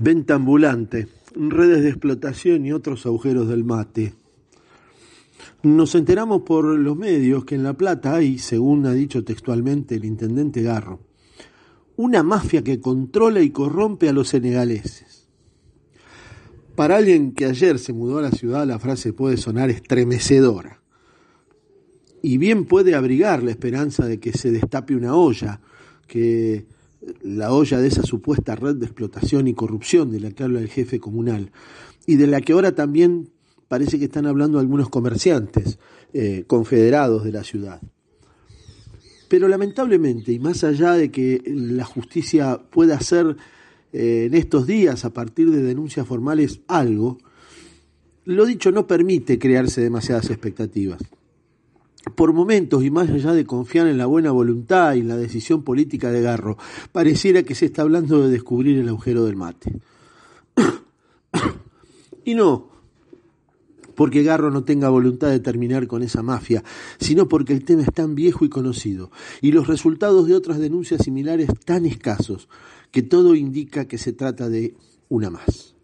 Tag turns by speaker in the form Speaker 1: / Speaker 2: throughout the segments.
Speaker 1: Venta ambulante, redes de explotación y otros agujeros del mate. Nos enteramos por los medios que en La Plata hay, según ha dicho textualmente el intendente Garro, una mafia que controla y corrompe a los senegaleses. Para alguien que ayer se mudó a la ciudad, la frase puede sonar estremecedora. Y bien puede abrigar la esperanza de que se destape una olla, que la olla de esa supuesta red de explotación y corrupción de la que habla el jefe comunal y de la que ahora también parece que están hablando algunos comerciantes eh, confederados de la ciudad. Pero lamentablemente, y más allá de que la justicia pueda hacer eh, en estos días, a partir de denuncias formales, algo, lo dicho no permite crearse demasiadas expectativas por momentos y más allá de confiar en la buena voluntad y en la decisión política de Garro, pareciera que se está hablando de descubrir el agujero del mate. y no porque Garro no tenga voluntad de terminar con esa mafia, sino porque el tema es tan viejo y conocido, y los resultados de otras denuncias similares tan escasos, que todo indica que se trata de una más.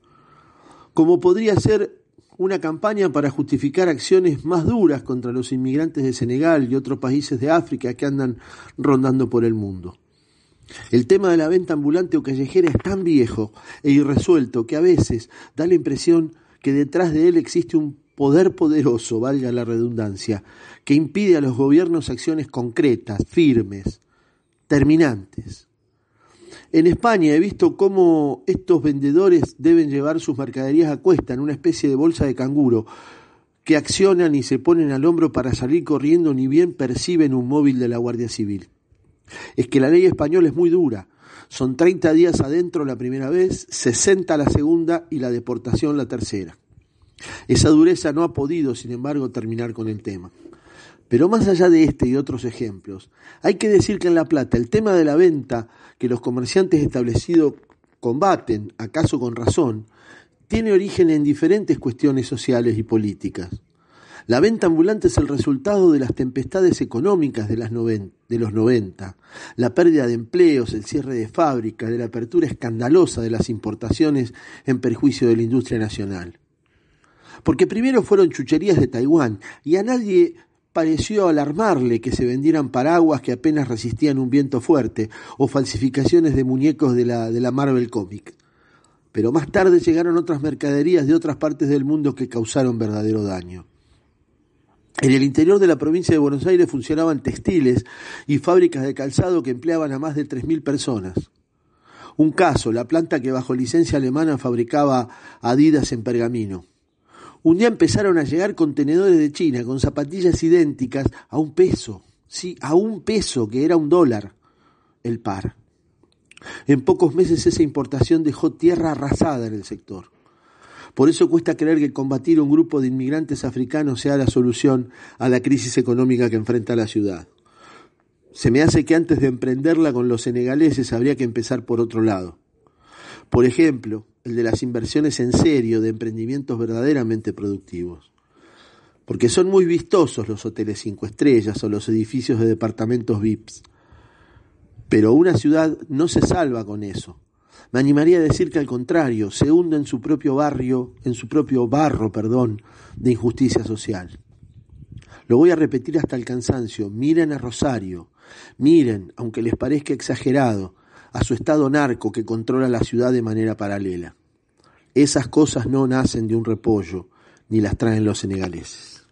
Speaker 1: Como podría ser una campaña para justificar acciones más duras contra los inmigrantes de Senegal y otros países de África que andan rondando por el mundo. El tema de la venta ambulante o callejera es tan viejo e irresuelto que a veces da la impresión que detrás de él existe un poder poderoso, valga la redundancia, que impide a los gobiernos acciones concretas, firmes, terminantes. En España he visto cómo estos vendedores deben llevar sus mercaderías a cuesta en una especie de bolsa de canguro, que accionan y se ponen al hombro para salir corriendo ni bien perciben un móvil de la Guardia Civil. Es que la ley española es muy dura. Son 30 días adentro la primera vez, 60 la segunda y la deportación la tercera. Esa dureza no ha podido, sin embargo, terminar con el tema. Pero más allá de este y otros ejemplos, hay que decir que en La Plata el tema de la venta que los comerciantes establecidos combaten, acaso con razón, tiene origen en diferentes cuestiones sociales y políticas. La venta ambulante es el resultado de las tempestades económicas de, las de los 90, la pérdida de empleos, el cierre de fábricas, de la apertura escandalosa de las importaciones en perjuicio de la industria nacional. Porque primero fueron chucherías de Taiwán y a nadie pareció alarmarle que se vendieran paraguas que apenas resistían un viento fuerte o falsificaciones de muñecos de la, de la Marvel Comic. Pero más tarde llegaron otras mercaderías de otras partes del mundo que causaron verdadero daño. En el interior de la provincia de Buenos Aires funcionaban textiles y fábricas de calzado que empleaban a más de 3.000 personas. Un caso, la planta que bajo licencia alemana fabricaba Adidas en pergamino. Un día empezaron a llegar contenedores de China con zapatillas idénticas a un peso, sí, a un peso, que era un dólar el par. En pocos meses esa importación dejó tierra arrasada en el sector. Por eso cuesta creer que combatir un grupo de inmigrantes africanos sea la solución a la crisis económica que enfrenta la ciudad. Se me hace que antes de emprenderla con los senegaleses habría que empezar por otro lado. Por ejemplo, el de las inversiones en serio, de emprendimientos verdaderamente productivos. Porque son muy vistosos los hoteles cinco estrellas o los edificios de departamentos VIPs. Pero una ciudad no se salva con eso. Me animaría a decir que al contrario, se hunde en su propio barrio, en su propio barro, perdón, de injusticia social. Lo voy a repetir hasta el cansancio. Miren a Rosario. Miren, aunque les parezca exagerado, a su estado narco que controla la ciudad de manera paralela. Esas cosas no nacen de un repollo, ni las traen los senegaleses.